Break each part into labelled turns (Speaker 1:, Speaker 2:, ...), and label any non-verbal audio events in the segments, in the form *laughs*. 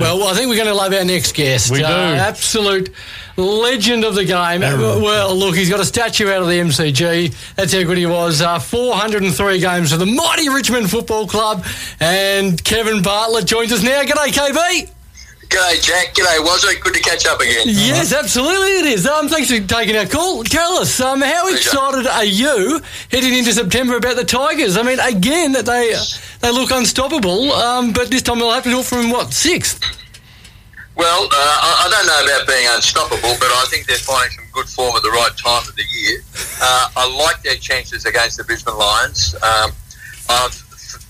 Speaker 1: Well, I think we're going to love our next guest.
Speaker 2: We do.
Speaker 1: Uh, absolute legend of the game. Well, look, he's got a statue out of the MCG. That's how good he was. Uh, 403 games for the mighty Richmond Football Club. And Kevin Bartlett joins us now. G'day, KB.
Speaker 3: G'day, Jack. G'day, it? Good to catch up again.
Speaker 1: Yes, absolutely it is. Um, thanks for taking our call. Tell us, um, how
Speaker 3: Pleasure.
Speaker 1: excited are you heading into September about the Tigers? I mean, again, that they they look unstoppable, um, but this time they'll have to do it from what sixth?
Speaker 3: Well, uh, I, I don't know about being unstoppable, but I think they're finding some good form at the right time of the year. Uh, I like their chances against the Brisbane Lions. Um, I've,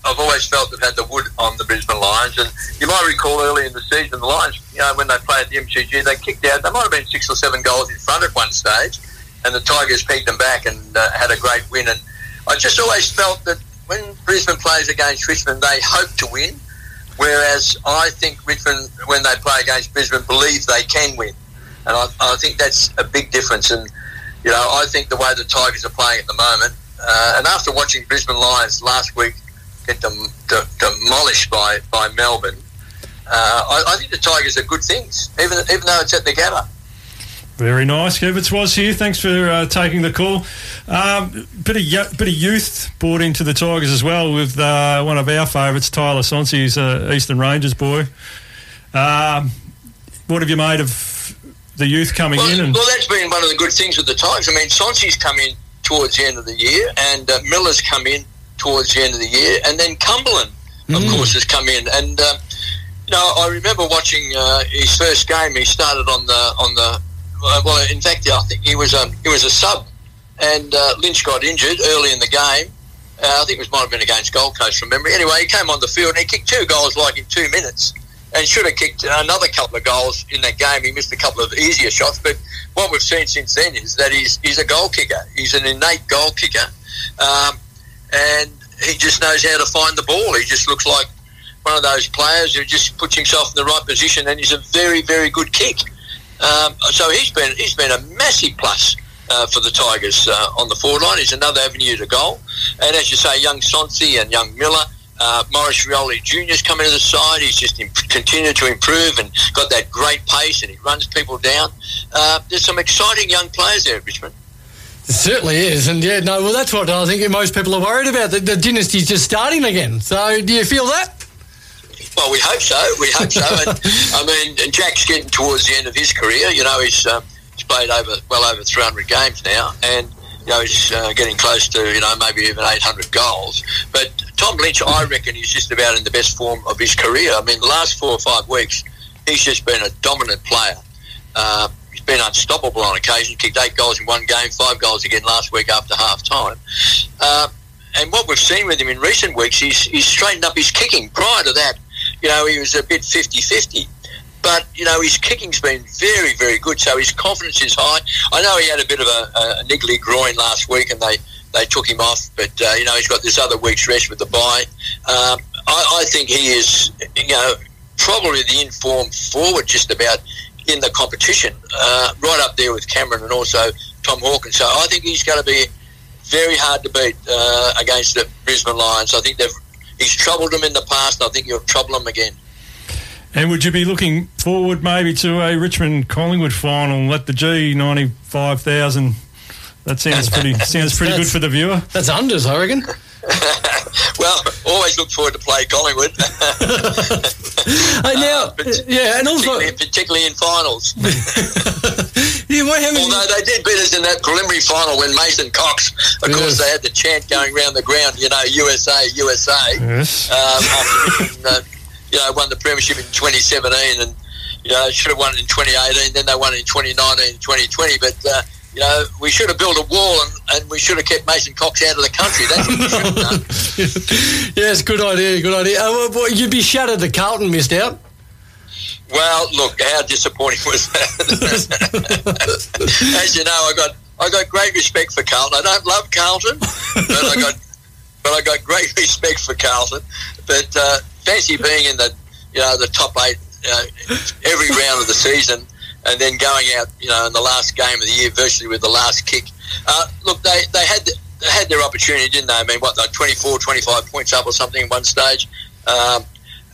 Speaker 3: I've always felt they've had the wood on the Brisbane Lions, and you might recall early in the season, the Lions, you know, when they played the MCG, they kicked out. They might have been six or seven goals in front at one stage, and the Tigers pegged them back and uh, had a great win. And I just always felt that when Brisbane plays against Richmond, they hope to win. Whereas I think Richmond, when they play against Brisbane, believe they can win, and I, I think that's a big difference. And you know, I think the way the Tigers are playing at the moment, uh, and after watching Brisbane Lions last week get dem- de- demolished by by Melbourne, uh, I, I think the Tigers are good things, even even though it's at the Gabba.
Speaker 2: Very nice. Kevitz was here. Thanks for uh, taking the call. Um, bit of bit of youth brought into the Tigers as well with uh, one of our favourites, Tyler Sonsini. He's a Eastern Ranges boy. Um, what have you made of the youth coming
Speaker 3: Well,
Speaker 2: in? And
Speaker 3: well, that's been one of the good things with the Tigers. I mean, Sonsini's come in towards the end of the year, and uh, Miller's come in towards the end of the year, and then Cumberland, of course, has come in. And um, you know, I remember watching uh, his first game. He started on the on the uh, well, in fact, I think he was a he was a sub, and uh, Lynch got injured early in the game. Uh, I think it was might have been against Gold Coast from memory. Anyway, he came on the field and he kicked two goals like in two minutes, and should have kicked another couple of goals in that game. He missed a couple of easier shots, but what we've seen since then is that he's he's a goal kicker. He's an innate goal kicker, um, and he just knows how to find the ball. He just looks like one of those players who just puts himself in the right position, and he's a very very good kick. Um, so he's been he's been a massive plus uh, for the Tigers uh, on the forward line. He's another avenue to goal. And as you say, young Sonsini and young Miller, uh, Maurice Rioli Jr.'s coming to the side. He's just imp- continued to improve and got that great pace and he runs people down. Uh, there's some exciting young players there at Richmond.
Speaker 1: It certainly is, and yeah, no, well, that's what I think most people are worried about. The, dynasty's just starting again. So, do you feel that?
Speaker 3: Well, we hope so. We hope so. And, I mean, and Jack's getting towards the end of his career. You know, he's um, he's played over well over 300 games now, and you know he's uh, getting close to you know maybe even 800 goals. But Tom Lynch, I reckon, he's just about in the best form of his career. I mean, the last four or five weeks, he's just been a dominant player. Uh, he's been unstoppable on occasion. Kicked eight goals in one game, five goals again last week after half time. Uh, and what we've seen with him in recent weeks, he's, he's straightened up his kicking. Prior to that, you know, he was a bit 50-50. But, you know, his kicking's been very, very good, so his confidence is high. I know he had a bit of a, a niggly groin last week and they, they took him off, but, uh, you know, he's got this other week's rest with the bye. Um, I, I think he is, you know, probably the informed forward just about in the competition, uh, right up there with Cameron and also Tom Hawkins. So I think he's going to be very hard to beat uh, against the Brisbane Lions. I think they've he's troubled them in the past. and I think he'll trouble them again.
Speaker 2: and would you be looking forward maybe to a Richmond Collingwood final? Let the G ninety five thousand. That sounds pretty *laughs* sounds pretty good for the viewer.
Speaker 1: That's unders, I reckon. *laughs*
Speaker 3: Well, always look forward to play Collingwood. *laughs* *laughs*
Speaker 1: Hey, now,
Speaker 3: but
Speaker 1: yeah, and also,
Speaker 3: particularly, particularly in finals. *laughs*
Speaker 1: yeah, what happened?
Speaker 3: Although they did beat us in that preliminary final when Mason Cox, of
Speaker 1: Yes.
Speaker 3: course, they had the chant going around the ground, you know, USA, USA.
Speaker 2: Yes.
Speaker 3: um, uh, you know, won the premiership in 2017 and, you know, should have won it in 2018, then they won it in 2019 2020. But, uh, you know, we should have built a wall and, and we should have kept Mason Cox out of the country. That's what we should have done. *laughs*
Speaker 1: yes, good idea, good idea. Uh, well, well, you'd be shattered that Carlton missed out.
Speaker 3: Well, look, how disappointing was that? *laughs* As you know, I got I got great respect for Carlton. I don't love Carlton, but I got but I got great *laughs* respect for Carlton. But uh, fancy being in the you know the top eight uh, every round of the season, and then going out you know in the last game of the year, virtually with the last kick. Uh, look, they they had they had their opportunity, didn't they? I mean, what, like 24, 25 points up or something at one stage. Um,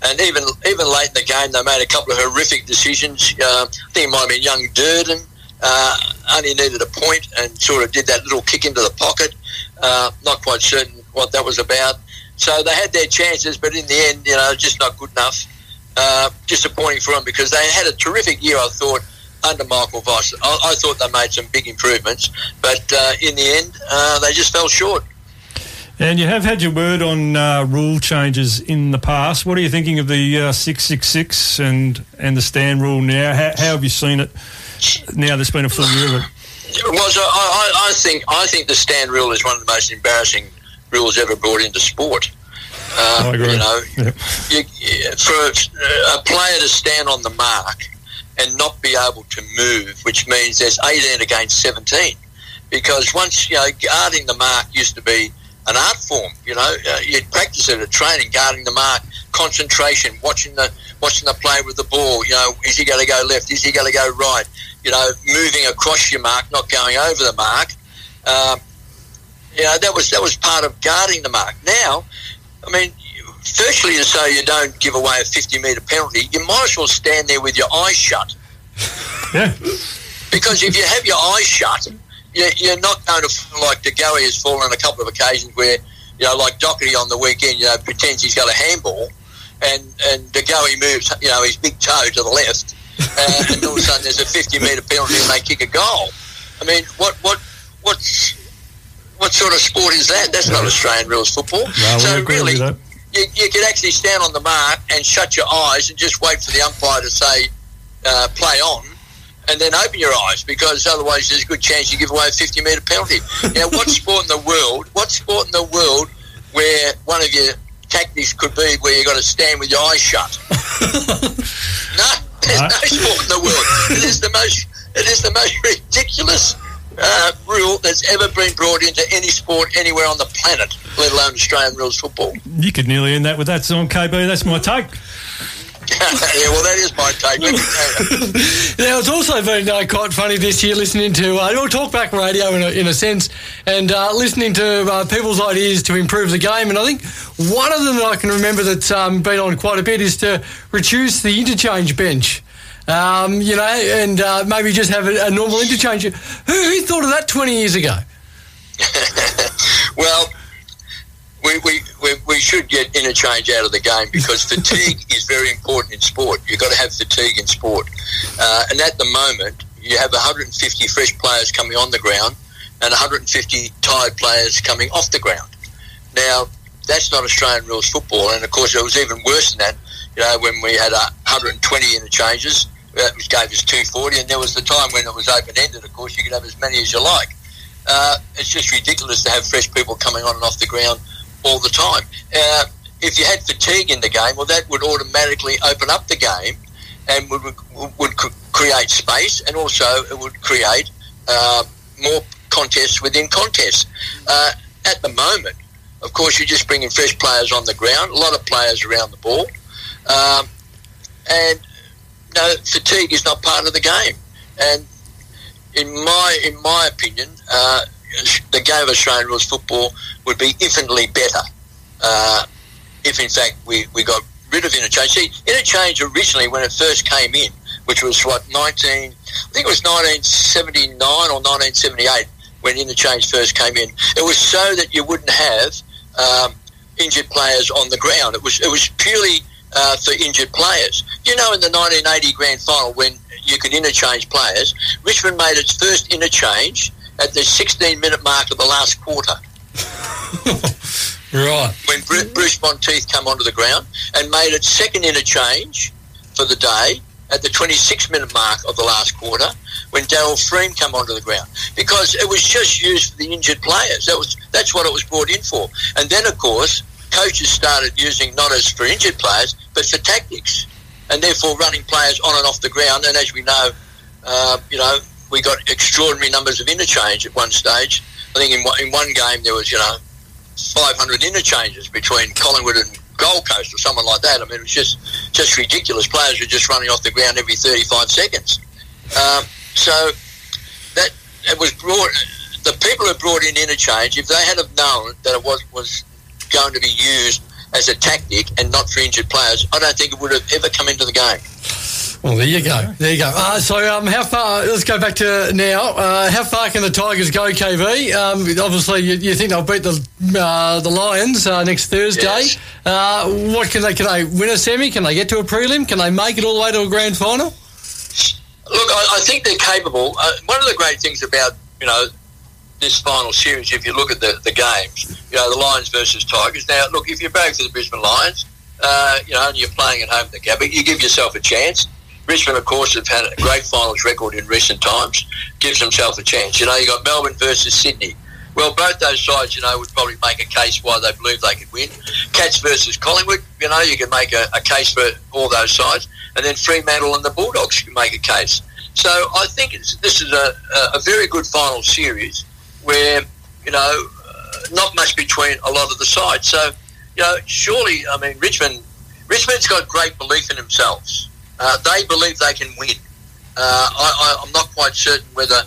Speaker 3: and even even late in the game, they made a couple of horrific decisions. Uh, I think it might have been young Durdin. Uh, only needed a point and sort of did that little kick into the pocket. Uh, not quite certain what that was about. So they had their chances, but in the end, you know, just not good enough. Uh, disappointing for them because they had a terrific year, I thought, under Michael Voss. I, I thought they made some big improvements, but uh, in the end, uh, they just fell short.
Speaker 2: And you have had your word on uh, rule changes in the past. What are you thinking of the uh, 666 and, and the stand rule now? How, how, have you seen it now there's been a full year of it?
Speaker 3: Well, so I, I, think, I think the stand rule is one of the most embarrassing rules ever brought into sport.
Speaker 2: Uh, I agree.
Speaker 3: You know, you, for a, a player to stand on the mark and not be able to move, which means there's 18 against 17. Because once, you know, guarding the mark used to be an art form. You know, uh, you'd practice it at training, guarding the mark, concentration, watching the watching the play with the ball. You know, is he going to go left? Is he going to go right? You know, moving across your mark, not going over the mark. Um, you know, that was that was part of guarding the mark. Now, I mean, firstly, to say you don't give away a 50 metre penalty, you might as well stand there with your eyes shut.
Speaker 2: Yeah.
Speaker 3: Because if you have your eyes shut, you're not going to feel like De Goey has fallen on a couple of occasions where, you know, like Docherty on the weekend, you know, pretends he's got a handball and, and De Goey moves, you know, his big toe to the left uh, and all of a sudden there's a 50 metre penalty and they kick a goal. I mean, what, what, what's, what sort of sport is that? That's not Australian rules football.
Speaker 2: No,
Speaker 3: so really, you, you could actually stand on the mark and shut your eyes and just wait for the umpire to say, uh, play on and then open your eyes because otherwise there's a good chance you give away a 50 metre penalty. Now, what *laughs* sport in the world, what sport in the world where one of your tactics could be where you've got to stand with your eyes shut? *laughs* no, there's no sport in the world. It is the most, it is the most ridiculous uh, rule that's ever been brought into any sport anywhere on the planet, let alone Australian rules football.
Speaker 2: You could nearly end that with that song, KB. That's my take. *laughs* *laughs*
Speaker 3: yeah, well, that is my take. *laughs*
Speaker 1: now, it's also been uh, quite funny this year listening to uh, talkback radio in a, in a sense and uh, listening to uh, people's ideas to improve the game. And I think one of them that I can remember that's um, been on quite a bit is to reduce the interchange bench. Um, you know, and uh, maybe just have a, a normal interchange. Who, who thought of that 20 years ago? *laughs*
Speaker 3: well, we, we, we, we, should get interchange out of the game because fatigue is very important in sport. You've got to have fatigue in sport. Uh, and at the moment, you have 150 fresh players coming on the ground and 150 tired players coming off the ground. Now, that's not Australian rules football. And of course, it was even worse than that, you know, when we had 120 interchanges. That gave us 240. And there was the time when it was open ended, of course, you could have as many as you like. Uh, it's just ridiculous to have fresh people coming on and off the ground all the time. Uh, if you had fatigue in the game, well, that would automatically open up the game and would, would create space, and also it would create uh, more contests within contests. Uh, at the moment, of course, you're just bringing fresh players on the ground, a lot of players around the ball, um, and no, fatigue is not part of the game. And in my in my opinion, uh, the game of Australian rules football would be infinitely better uh, if, in fact, we, we got rid of interchange. See, interchange originally, when it first came in, which was what 19, I think it was 1979 or 1978 when interchange first came in. It was so that you wouldn't have um, injured players on the ground. It was it was purely uh, for injured players. You know, in the 1980 grand final when you could interchange players, Richmond made its first interchange at the 16 minute mark of the last quarter. *laughs*
Speaker 1: right.
Speaker 3: When Bruce Monteath came onto the ground and made its second interchange for the day at the 26 minute mark of the last quarter when Daryl Freame came onto the ground because it was just used for the injured players. That was that's what it was brought in for. And then of course coaches started using not as for injured players but for tactics, and therefore running players on and off the ground. And as we know, uh, you know we got extraordinary numbers of interchange at one stage. I think in, in one game there was, you know, 500 interchanges between Collingwood and Gold Coast or someone like that. I mean, it was just just ridiculous. Players were just running off the ground every 35 seconds. Um, so that it was brought. The people who brought in interchange, if they had have known that it was was going to be used as a tactic and not for injured players, I don't think it would have ever come into the game.
Speaker 1: Well, there you go. There you go. Uh, so, um, how far? Let's go back to now. Uh, how far can the Tigers go, KB? Um, obviously, you, you, think they'll beat the uh, the Lions uh, next Thursday. Yes. Uh, what can they? Can they win a semi? Can they get to a prelim? Can they make it all the way to a grand final?
Speaker 3: Look, I, I think they're capable. Uh, one of the great things about you know this final series, if you look at the, the games, you know the Lions versus Tigers. Now, look, if you're back to the Brisbane Lions, uh, you know, and you're playing at home at the Gabba, you give yourself a chance. Richmond, of course, have had a great finals record in recent times. Gives themselves a chance. You know, you got Melbourne versus Sydney. Well, both those sides, you know, would probably make a case why they believe they could win. Cats versus Collingwood, you know, you can make a, a case for all those sides. And then Fremantle and the Bulldogs can make a case. So I think this is a, a very good final series where, you know, uh, not much between a lot of the sides. So, you know, surely, I mean, Richmond, Richmond's got great belief in themselves. Uh, they believe they can win. Uh, I, am not quite certain whether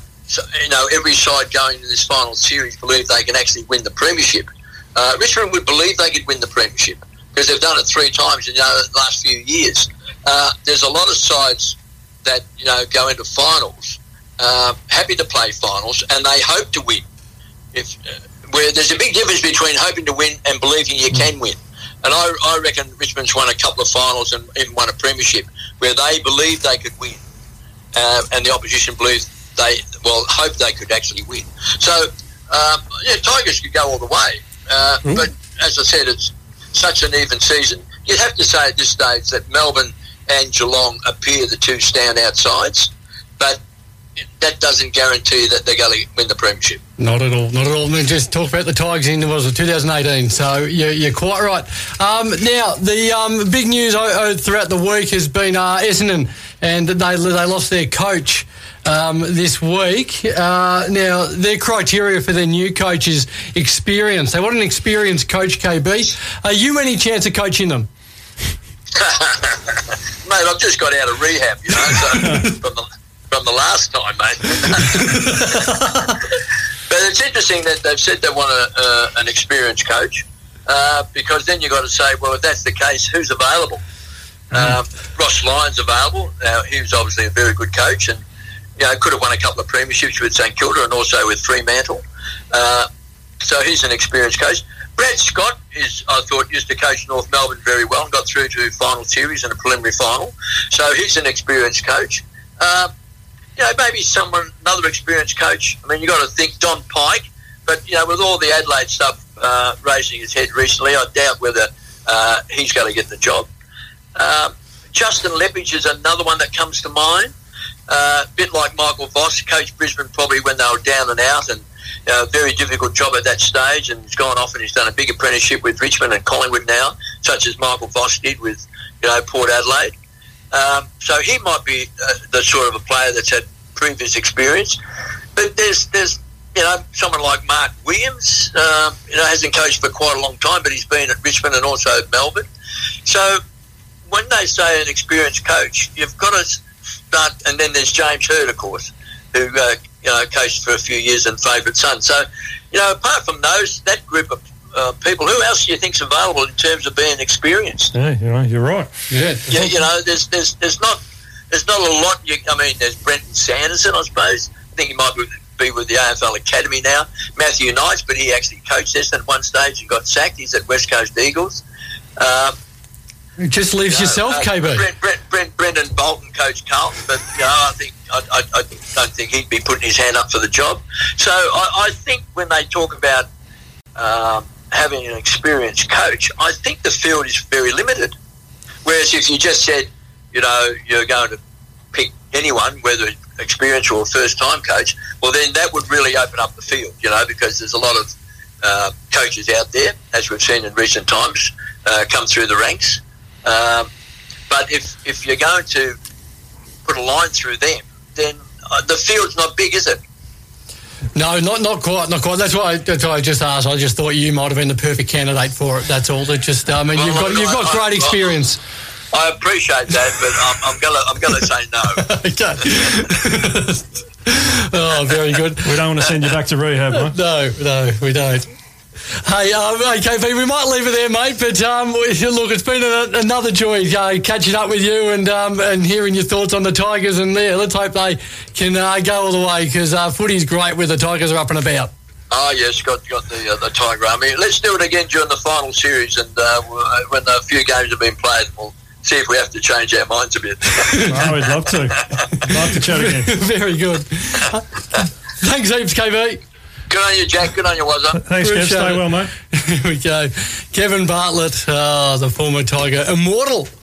Speaker 3: you know every side going into this final series believe they can actually win the premiership. Uh, Richmond would believe they could win the premiership because they've done it three times in you know, the last few years. There's a lot of sides that you know go into finals, uh, happy to play finals, and they hope to win. If uh, where there's a big difference between hoping to win and believing you can win. And I, I reckon Richmond's won a couple of finals and even won a premiership where they believed they could win, uh, and the opposition believed they well hoped they could actually win. So um, yeah, Tigers could go all the way, uh, mm. but as I said, it's such an even season. You'd have to say at this stage that Melbourne and Geelong appear the two standout sides, but that doesn't guarantee that they're going to win the premiership.
Speaker 1: Not at all, not at all. I mean, just talk about the Tigers in was it 2018. So you're, you're quite right. Um, now the um, big news throughout the week has been uh, Essendon, and they they lost their coach. Um, this week. Uh, now, their criteria for their new coach is experience. They want an experienced coach, KB. Are you any chance of coaching them? *laughs*
Speaker 3: Mate, I've just got out of rehab, you know, so *laughs* from the, from the last time, mate. *laughs* but it's interesting that they've said they want a, uh, an experienced coach uh, because then you've got to say, well, if that's the case, who's available? Mm. Um, Ross Lyon's available. Now, he was obviously a very good coach and you know, could have won a couple of premierships with St Kilda and also with Fremantle. Uh, so he's an experienced coach. Brad Scott is, I thought, used to coach North Melbourne very well and got through to final series and a preliminary final. So he's an experienced coach. Uh, you know, maybe someone, another experienced coach. I mean, you've got to think Don Pyke, but, you know, with all the Adelaide stuff uh, raising his head recently, I doubt whether uh, he's going to get the job. Um, Justin Leppitsch is another one that comes to mind. A uh, bit like Michael Voss, coached Brisbane probably when they were down and out, and you know, very difficult job at that stage. And he's gone off and he's done a big apprenticeship with Richmond and Collingwood now, such as Michael Voss did with you know Port Adelaide. Um, so he might be uh, the sort of a player that's had previous experience. But there's there's you know someone like Mark Williams. Um, you know hasn't coached for quite a long time, but he's been at Richmond and also Melbourne. So when they say an experienced coach, you've got to start. And then there's James Hird, of course, who uh, you know coached for a few years and favourite son. So you know apart from those, that group of uh, people. Who else do you think's available in terms of being experienced?
Speaker 2: Yeah, you know, you're right.
Speaker 3: Yeah, yeah you know, there's there's there's not there's not a lot. You, I mean, there's Brenton Sanderson, I suppose. I think he might be with the AFL Academy now. Matthew Knights, but he actually coached this at one stage and got sacked. He's at West Coast Eagles. Um,
Speaker 1: it just leaves you know, yourself, uh, KB.
Speaker 3: Brent, Brent, Brent, Brendan Bolton coached Carlton, but you know, I think I, I, I, don't think he'd be putting his hand up for the job. So I, I think when they talk about um, having an experienced coach, I think the field is very limited. Whereas if you just said, you know, you're going to pick anyone, whether experienced or first time coach, well, then that would really open up the field, you know, because there's a lot of uh, coaches out there, as we've seen in recent times, uh, come through the ranks. Um, but if, if you're going to put a line through them, then uh, the field's not big, is it?
Speaker 1: No, not not quite, not quite. That's why I, that's why I just asked. I just thought you might have been the perfect candidate for it. That's all. That just, I mean, well, you've got you've got I, great I, experience.
Speaker 3: I, appreciate that, but I'm, I'm gonna I'm gonna say
Speaker 1: no. *laughs* okay. *laughs* oh, very good.
Speaker 2: We don't want to send you back to rehab, huh?
Speaker 1: No, no, we don't. Hey, um, okay, KB, we might leave it there, mate. But um, look, it's been a, another joy uh, catching up with you and um, and hearing your thoughts on the Tigers. And yeah, let's hope they can uh, go all the way because uh, footy's great with the Tigers are up and about.
Speaker 3: Oh yes, got got the uh, the Tiger Army. Let's do it again during the final series, and uh, uh when a few games have been played, we'll see if we have to change our minds a bit. *laughs*
Speaker 2: I would love to. *laughs* love to chat again.
Speaker 1: Very good. *laughs* Thanks heaps, KB.
Speaker 3: Good on you, Jack. Good on you, Wazza. *laughs*
Speaker 2: Thanks, Kev. Stay well, mate. *laughs*
Speaker 1: Here we go. Kevin Bartlett, oh, the former Tiger, immortal